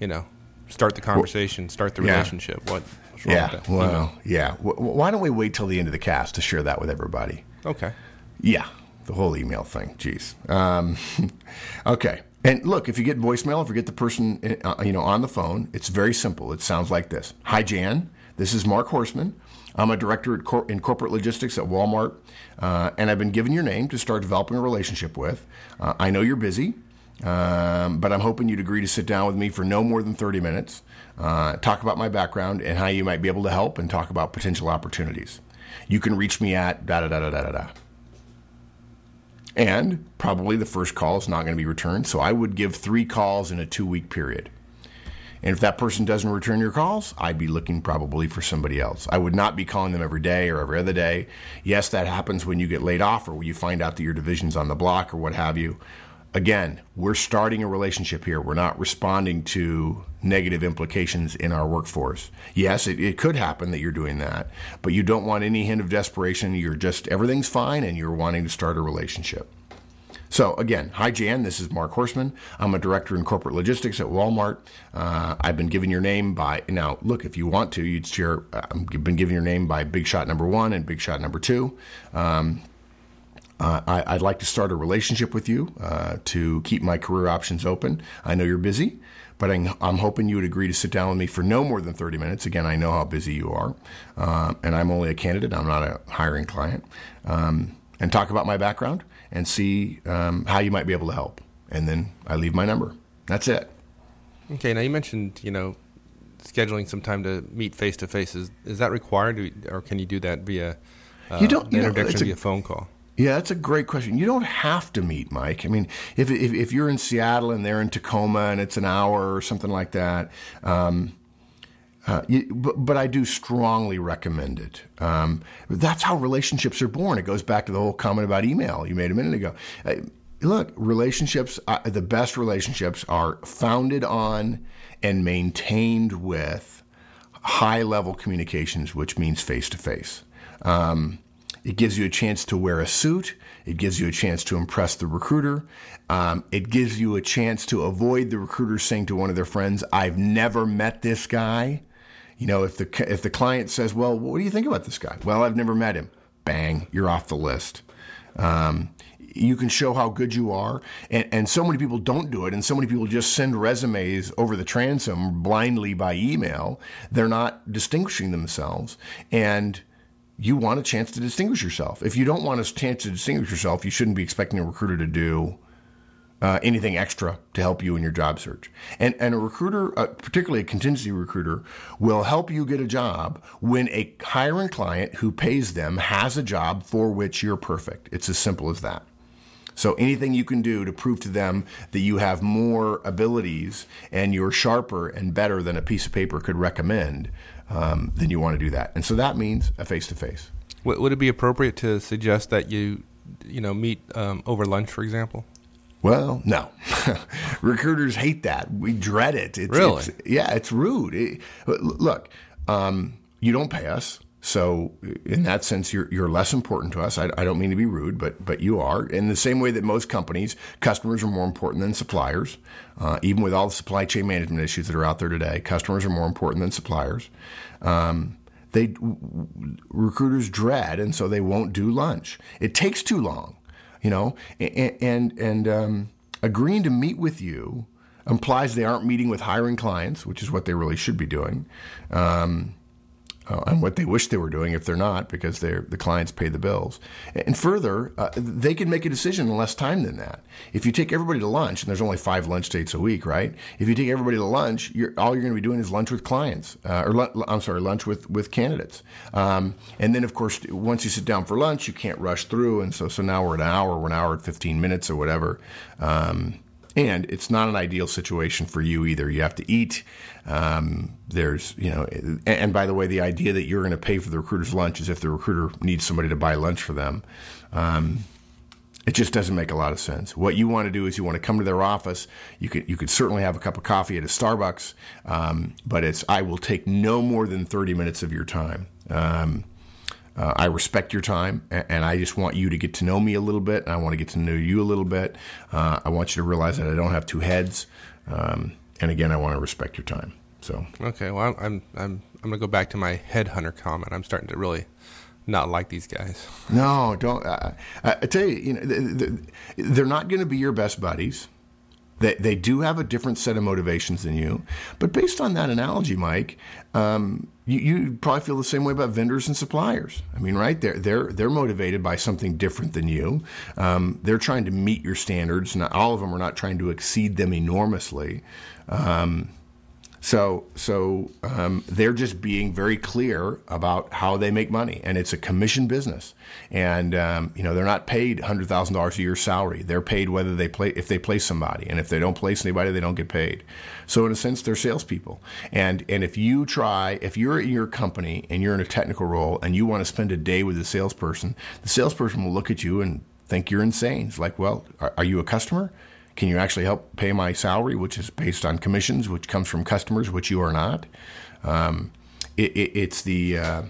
you know, start the conversation, start the relationship. Yeah. What? yeah. Well, email? yeah. why don't we wait till the end of the cast to share that with everybody? Okay. Yeah, the whole email thing. Jeez. Um, okay. And look, if you get voicemail, if you get the person uh, you know on the phone, it's very simple. It sounds like this: Hi, Jan. This is Mark Horstman. I'm a director cor- in corporate logistics at Walmart, uh, and I've been given your name to start developing a relationship with. Uh, I know you're busy. Um, but I'm hoping you'd agree to sit down with me for no more than 30 minutes, uh, talk about my background and how you might be able to help, and talk about potential opportunities. You can reach me at da da da da da da. And probably the first call is not going to be returned. So I would give three calls in a two week period. And if that person doesn't return your calls, I'd be looking probably for somebody else. I would not be calling them every day or every other day. Yes, that happens when you get laid off or when you find out that your division's on the block or what have you. Again, we're starting a relationship here. We're not responding to negative implications in our workforce. Yes, it, it could happen that you're doing that, but you don't want any hint of desperation. You're just, everything's fine and you're wanting to start a relationship. So again, hi Jan, this is Mark Horstman. I'm a director in corporate logistics at Walmart. Uh, I've been given your name by now. Look, if you want to, you'd share. I've been given your name by Big Shot Number One and Big Shot Number Two. Um, uh, I, would like to start a relationship with you uh, to keep my career options open. I know you're busy, but I'm, I'm, hoping you would agree to sit down with me for no more than 30 minutes. Again, I know how busy you are, uh, and I'm only a candidate. I'm not a hiring client. Um, and talk about my background and see um, how you might be able to help. And then I leave my number. That's it. Okay. Now you mentioned you know scheduling some time to meet face to face. Is is that required, or can you do that via uh, you don't, you introduction know, a, via phone call? Yeah, that's a great question. You don't have to meet Mike. I mean, if if, if you're in Seattle and they're in Tacoma and it's an hour or something like that. Um, uh, you, but, but, I do strongly recommend it. Um, that's how relationships are born. It goes back to the whole comment about email you made a minute ago. Uh, look, relationships, uh, the best relationships are founded on and maintained with high level communications, which means face to face. It gives you a chance to wear a suit. It gives you a chance to impress the recruiter. Um, it gives you a chance to avoid the recruiter saying to one of their friends, I've never met this guy. You know, if the if the client says, "Well, what do you think about this guy?" Well, I've never met him. Bang, you're off the list. Um, you can show how good you are, and, and so many people don't do it, and so many people just send resumes over the transom blindly by email. They're not distinguishing themselves, and you want a chance to distinguish yourself. If you don't want a chance to distinguish yourself, you shouldn't be expecting a recruiter to do uh, anything extra to help you in your job search. And, and a recruiter, uh, particularly a contingency recruiter, will help you get a job when a hiring client who pays them has a job for which you're perfect. It's as simple as that. So anything you can do to prove to them that you have more abilities and you're sharper and better than a piece of paper could recommend, um, then you want to do that. And so that means a face to face. Would it be appropriate to suggest that you, you know, meet um, over lunch, for example? Well, no. Recruiters hate that. We dread it. It's, really? It's, yeah, it's rude. It, look, um, you don't pay us. So in that sense, you're, you're less important to us. I, I, don't mean to be rude, but but you are. In the same way that most companies, customers are more important than suppliers. Uh, even with all the supply chain management issues that are out there today, customers are more important than suppliers. Um, they recruiters dread, and so they won't do lunch. It takes too long you know, and and, and um, agreeing to meet with you implies they aren't meeting with hiring clients, which is what they really should be doing. Um, uh, and what they wish they were doing if they're not, because they're, the clients pay the bills. And further, uh, they can make a decision in less time than that. If you take everybody to lunch, and there's only five lunch dates a week, right? If you take everybody to lunch, you're, all you're going to be doing is lunch with clients, uh, or I'm sorry, lunch with with candidates. Um, and then, of course, once you sit down for lunch, you can't rush through, and so so now we're an hour, we're an hour at 15 minutes or whatever. Um, and it's not an ideal situation for you either. You have to eat. Um, there's, you know, and, and, by the way, the idea that you're going to pay for the recruiter's lunch is if the recruiter needs somebody to buy lunch for them. Um, it just doesn't make a lot of sense. What you want to do is you want to come to their office. You could you could certainly have a cup of coffee at a Starbucks, um, but it's I will take no more than thirty minutes of your time. Um, uh, I respect your time, and I just want you to get to know me a little bit. And I want to get to know you a little bit. Uh, I want you to realize that I don't have two heads. Um, and again, I want to respect your time. So okay, well, I'm I'm I'm gonna go back to my headhunter comment. I'm starting to really not like these guys. No, don't. Uh, I tell you, you know, they're not going to be your best buddies. They, they do have a different set of motivations than you. But based on that analogy, Mike, um, you, you probably feel the same way about vendors and suppliers. I mean, right? They're, they're, they're motivated by something different than you. Um, they're trying to meet your standards. Not all of them are not trying to exceed them enormously. Um, So, so um, they're just being very clear about how they make money, and it's a commission business. And um, you know, they're not paid hundred thousand dollars a year salary. They're paid whether they play if they place somebody, and if they don't place anybody, they don't get paid. So, in a sense, they're salespeople. And and if you try, if you're in your company and you're in a technical role and you want to spend a day with a salesperson, the salesperson will look at you and think you're insane. It's like, well, are, are you a customer? Can you actually help pay my salary, which is based on commissions, which comes from customers, which you are not? Um, it, it, it's the uh,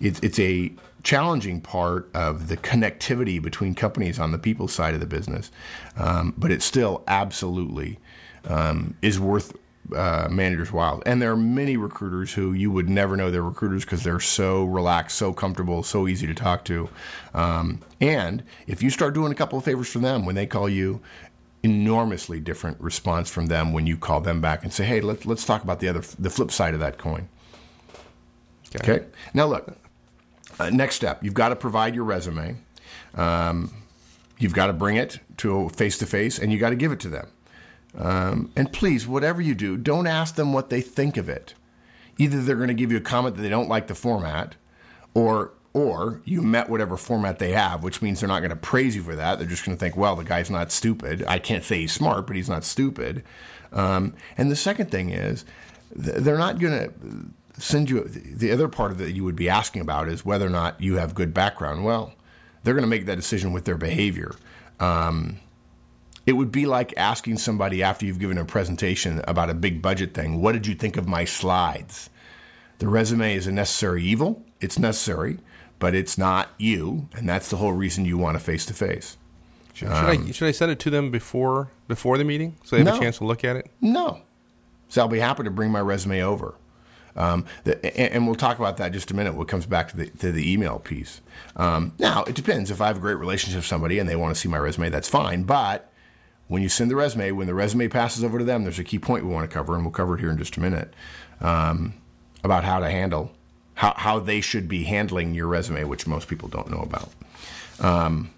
it's it's a challenging part of the connectivity between companies on the people side of the business, um, but it still absolutely um, is worth uh, managers while. And there are many recruiters who you would never know they're recruiters because they're so relaxed, so comfortable, so easy to talk to. Um, and if you start doing a couple of favors for them when they call you, enormously different response from them when you call them back and say, "Hey, let's let's talk about the other the flip side of that coin." Okay. okay? Now look, uh, next step, you've got to provide your resume. Um, you've got to bring it to face to face, and you got to give it to them. Um, and please, whatever you do, don't ask them what they think of it. Either they're going to give you a comment that they don't like the format, or or you met whatever format they have, which means they're not going to praise you for that. They're just going to think, well, the guy's not stupid. I can't say he's smart, but he's not stupid. Um, and the second thing is, they're not going to send you. The other part of that you would be asking about is whether or not you have good background. Well, they're going to make that decision with their behavior. Um, it would be like asking somebody after you've given a presentation about a big budget thing, what did you think of my slides? The resume is a necessary evil. It's necessary but it's not you, and that's the whole reason you want a face to face. Should I should I send it to them before before the meeting so they have no, a chance to look at it? No. So I'll be happy to bring my resume over. Um, the, and, and, we'll talk about that just a minute. What comes back to the to the email piece. Um, now it depends. If I have a great relationship with somebody and they want to see my resume, that's fine. But when you send the resume, when the resume passes over to them, there's a key point we want to cover, and we'll cover it here in just a minute um, about how to handle how, how they should be handling your resume, which most people don't know about. Um,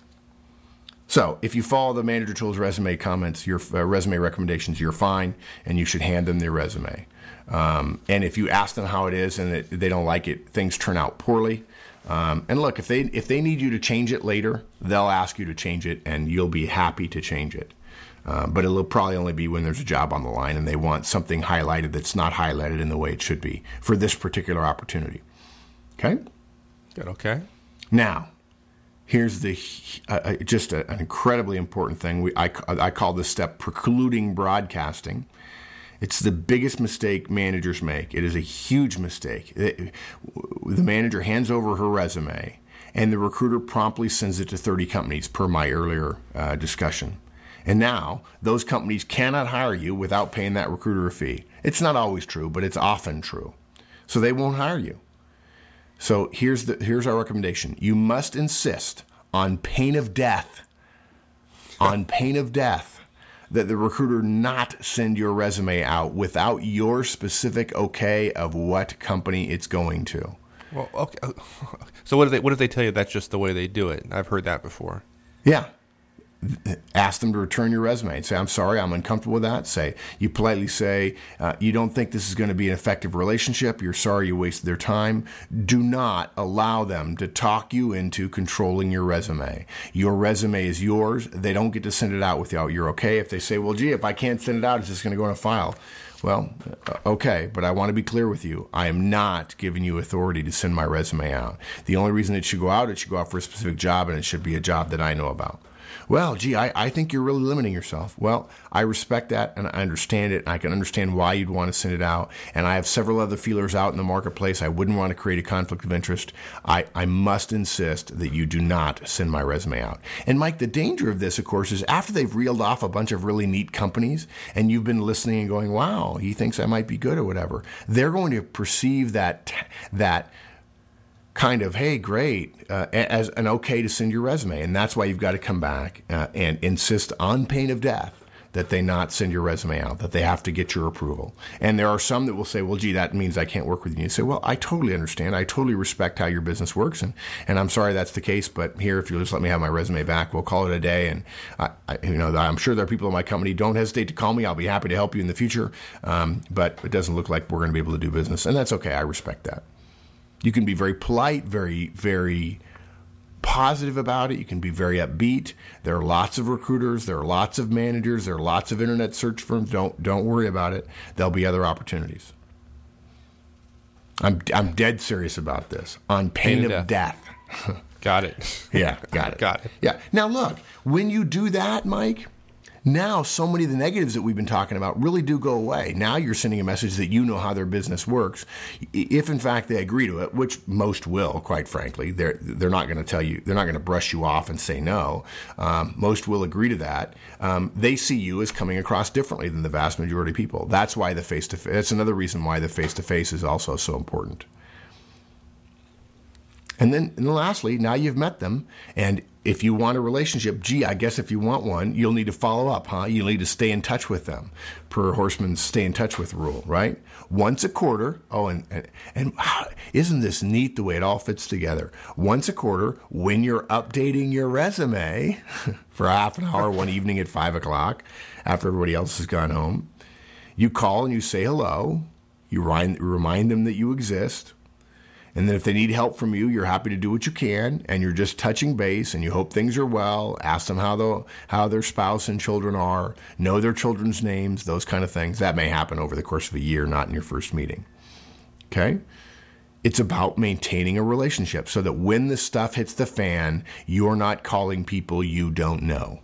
so if you follow the manager tools resume comments, your uh, resume recommendations, you're fine, and you should hand them their resume. Um, and if you ask them how it is and it, they don't like it, things turn out poorly. Um, and look, if they if they need you to change it later, they'll ask you to change it, and you'll be happy to change it. Uh, but it'll probably only be when there's a job on the line and they want something highlighted that's not highlighted in the way it should be for this particular opportunity. Okay? Good, okay. Now, here's the uh, uh, just a, an incredibly important thing. We, I, I call this step precluding broadcasting. It's the biggest mistake managers make. It is a huge mistake. It, the manager hands over her resume, and the recruiter promptly sends it to 30 companies, per my earlier uh, discussion. And now, those companies cannot hire you without paying that recruiter a fee. It's not always true, but it's often true. So they won't hire you. So here's the here's our recommendation. You must insist on pain of death, on pain of death, that the recruiter not send your resume out without your specific okay of what company it's going to. Well, okay. So what do they what if they tell you that's just the way they do it? I've heard that before. Yeah, ask them to return your resume and say, I'm sorry, I'm uncomfortable with that. Say, you politely say, uh, you don't think this is going to be an effective relationship. You're sorry you wasted their time. Do not allow them to talk you into controlling your resume. Your resume is yours. They don't get to send it out without you're okay. If they say, well, gee, if I can't send it out, it's just going to go in a file. Well, uh, okay, but I want to be clear with you. I am not giving you authority to send my resume out. The only reason it should go out, it should go out for a specific job, and it should be a job that I know about well, gee, I, I think you're really limiting yourself. Well, I respect that and I understand it. I can understand why you'd want to send it out. And I have several other feelers out in the marketplace. I wouldn't want to create a conflict of interest. I, I must insist that you do not send my resume out. And Mike, the danger of this, of course, is after they've reeled off a bunch of really neat companies and you've been listening and going, wow, he thinks I might be good or whatever, they're going to perceive that, that, kind of, hey, great, uh, as an okay to send your resume. And that's why you've got to come back uh, and insist on pain of death that they not send your resume out, that they have to get your approval. And there are some that will say, well, gee, that means I can't work with you. And you say, well, I totally understand. I totally respect how your business works. And, and I'm sorry that's the case, but here, if you'll just let me have my resume back, we'll call it a day. And, I, I, you know, I'm sure there are people in my company. Don't hesitate to call me. I'll be happy to help you in the future. Um, but it doesn't look like we're going to be able to do business. And that's okay. I respect that. You can be very polite, very, very positive about it. You can be very upbeat. There are lots of recruiters. There are lots of managers. There are lots of internet search firms. Don't don't worry about it. There'll be other opportunities. I'm I'm dead serious about this on pain, Pain of of death. Got it. Yeah, got it. Got it. Yeah. Now look, when you do that, Mike, now so many of the negatives that we've been talking about really do go away. Now you're sending a message that you know how their business works. If in fact they agree to it, which most will, quite frankly, they're they're not going to tell you, they're not going to brush you off and say no. Um, most will agree to that. Um, they see you as coming across differently than the vast majority of people. That's why the face to face. That's another reason why the face to face is also so important. And then, and lastly, now you've met them, and if you want a relationship, gee, I guess if you want one, you'll need to follow up, huh? You'll need to stay in touch with them, per Horstman's stay in touch with rule, right? Once a quarter. Oh, and and, and ah, isn't this neat the way it all fits together? Once a quarter, when you're updating your resume for half an hour one evening at five o'clock, after everybody else has gone home, you call and you say hello. You remind, remind them that you exist. And then if they need help from you, you're happy to do what you can, and you're just touching base, and you hope things are well. Ask them how the how their spouse and children are, know their children's names, those kind of things. That may happen over the course of a year, not in your first meeting. Okay. It's about maintaining a relationship so that when the stuff hits the fan, you're not calling people you don't know.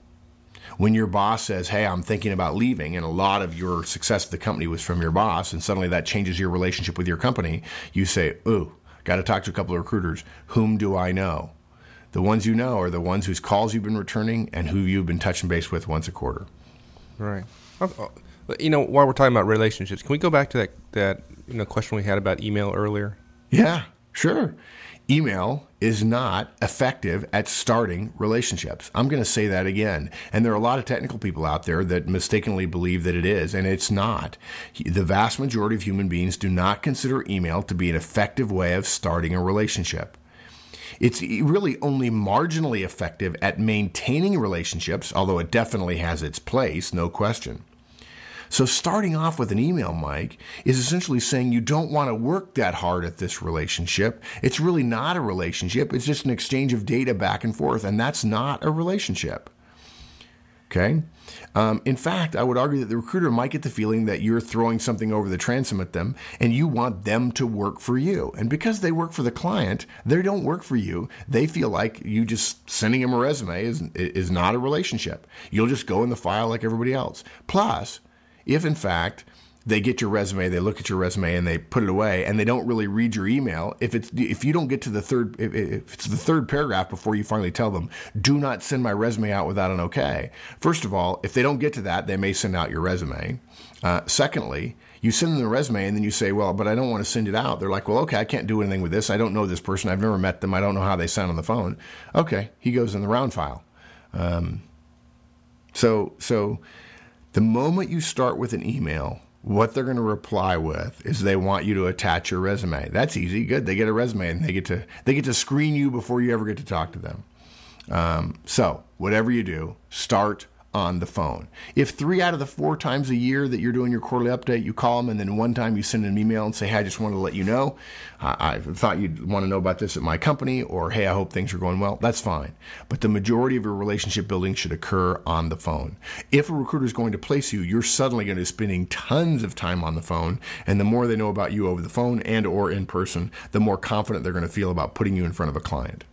When your boss says, Hey, I'm thinking about leaving, and a lot of your success at the company was from your boss, and suddenly that changes your relationship with your company, you say, Ooh, got to talk to a couple of recruiters. Whom do I know? The ones you know are the ones whose calls you've been returning and who you've been touching base with once a quarter. Right. Oh, oh, You know, while we're talking about relationships, can we go back to that that you know question we had about email earlier? Yeah, sure. Email is not effective at starting relationships. I'm going to say that again. And there are a lot of technical people out there that mistakenly believe that it is, and it's not. The vast majority of human beings do not consider email to be an effective way of starting a relationship. It's really only marginally effective at maintaining relationships, although it definitely has its place, no question. So, starting off with an email, Mike, is essentially saying you don't want to work that hard at this relationship. It's really not a relationship, it's just an exchange of data back and forth, and that's not a relationship. Okay? Um, in fact, I would argue that the recruiter might get the feeling that you're throwing something over the transom at them and you want them to work for you. And because they work for the client, they don't work for you. They feel like you just sending them a resume is, is not a relationship. You'll just go in the file like everybody else. Plus, if in fact they get your resume, they look at your resume and they put it away, and they don't really read your email. If it's if you don't get to the third, if it's the third paragraph before you finally tell them, do not send my resume out without an okay. First of all, if they don't get to that, they may send out your resume. Uh, secondly, you send them the resume and then you say, well, but I don't want to send it out. They're like, well, okay, I can't do anything with this. I don't know this person. I've never met them. I don't know how they sound on the phone. Okay, he goes in the round file. Um, so so the moment you start with an email, what they're going to reply with is they want you to attach your resume. That's easy. Good. They get a resume and they get to they get to screen you before you ever get to talk to them. Um, so whatever you do, start on the phone. If three out of the four times a year that you're doing your quarterly update, you call them, and then one time you send an email and say, "Hey, I just wanted to let you know, I, I thought you'd want to know about this at my company," or "Hey, I hope things are going well." That's fine. But the majority of your relationship building should occur on the phone. If a recruiter is going to place you, you're suddenly going to be spending tons of time on the phone, and the more they know about you over the phone and or in person, the more confident they're going to feel about putting you in front of a client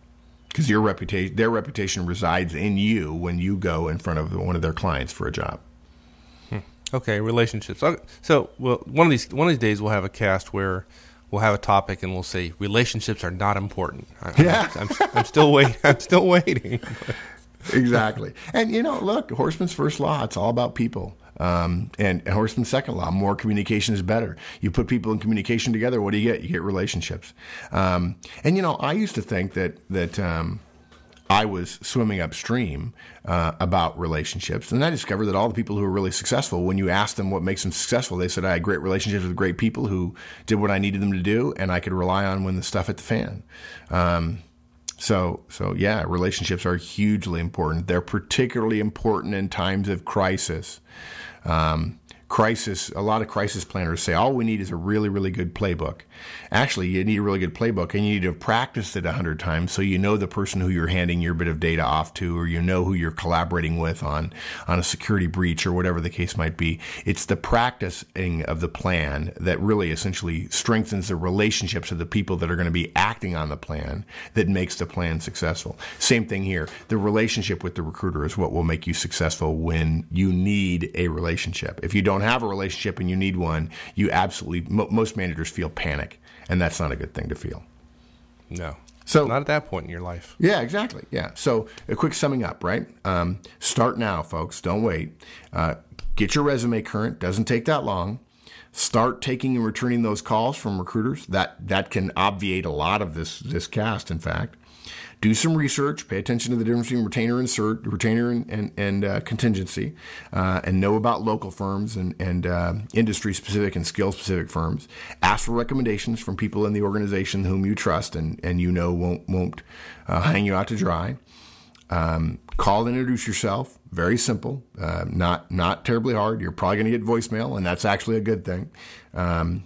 because your reputation, their reputation resides in you when you go in front of one of their clients for a job. Hmm. Okay, relationships. Okay, So, well, one of these one of these days we'll have a cast where we'll have a topic and we'll say relationships are not important. I, Yeah. I'm, I'm, I'm still waiting. I'm still waiting. exactly. And you know, look, Horstman's first law, it's all about people. Um, and, Horstman's second law, more communication is better. You put people in communication together, what do you get? You get relationships. Um, and you know, I used to think that that um, I was swimming upstream uh, about relationships, and I discovered that all the people who were really successful, when you asked them what makes them successful, they said I had great relationships with great people who did what I needed them to do, and I could rely on when the stuff hit the fan. Um, so, so yeah, relationships are hugely important. They're particularly important in times of crisis. Um, crisis, a lot of crisis planners say all we need is a really, really good playbook. Actually, you need a really good playbook and you need to have practiced it a hundred times so you know the person who you're handing your bit of data off to or you know who you're collaborating with on, on a security breach or whatever the case might be. It's the practicing of the plan that really essentially strengthens the relationships of the people that are going to be acting on the plan that makes the plan successful. Same thing here. The relationship with the recruiter is what will make you successful when you need a relationship. If you don't have a relationship and you need one, you absolutely, most managers feel panic, and that's not a good thing to feel. No. So not at that point in your life. Yeah, exactly. Yeah. So a quick summing up, right? Um, start now, folks. Don't wait. Uh, get your resume current. Doesn't take that long. Start taking and returning those calls from recruiters. That that can obviate a lot of this this cast. In fact, do some research, pay attention to the difference between retainer and cert, retainer and, and, and uh, contingency, uh, and know about local firms and, and uh, industry specific and skill specific firms. Ask for recommendations from people in the organization whom you trust and, and you know won't, won't uh, hang you out to dry. Um, call and introduce yourself. Very simple, uh, not not terribly hard. You're probably going to get voicemail, and that's actually a good thing. Um,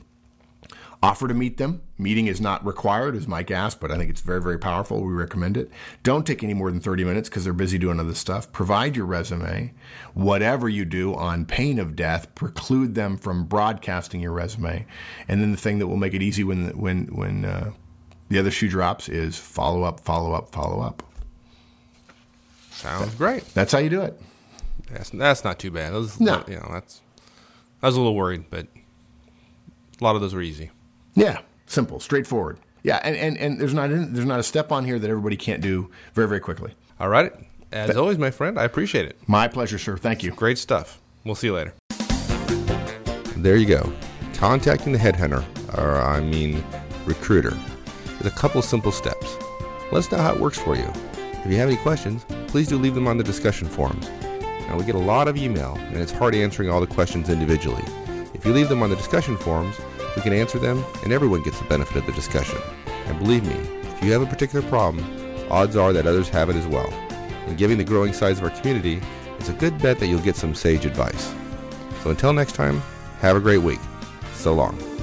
Offer to meet them. Meeting is not required, as Mike asked, but I think it's very, very powerful. We recommend it. Don't take any more than 30 minutes because they're busy doing other stuff. Provide your resume. Whatever you do on pain of death, preclude them from broadcasting your resume. And then the thing that will make it easy when, when, when uh, the other shoe drops is follow up, follow up, follow up. Sounds great. That's how you do it. That's, that's not too bad. Was, no. You know, that's, I was a little worried, but a lot of those were easy. Yeah, simple, straightforward. Yeah, and, and, and there's not there's not a step on here that everybody can't do very very quickly. All right. As always, my friend, I appreciate it. My pleasure, sir. Thank you. Great stuff. We'll see you later. There you go. Contacting the headhunter, or I mean recruiter, is a couple simple steps. Let us know how it works for you. If you have any questions, please do leave them on the discussion forums. Now, we get a lot of email, and it's hard answering all the questions individually. If you leave them on the discussion forums, we can answer them, and everyone gets the benefit of the discussion. And believe me, if you have a particular problem, odds are that others have it as well. And given the growing size of our community, it's a good bet that you'll get some sage advice. So until next time, have a great week. So long.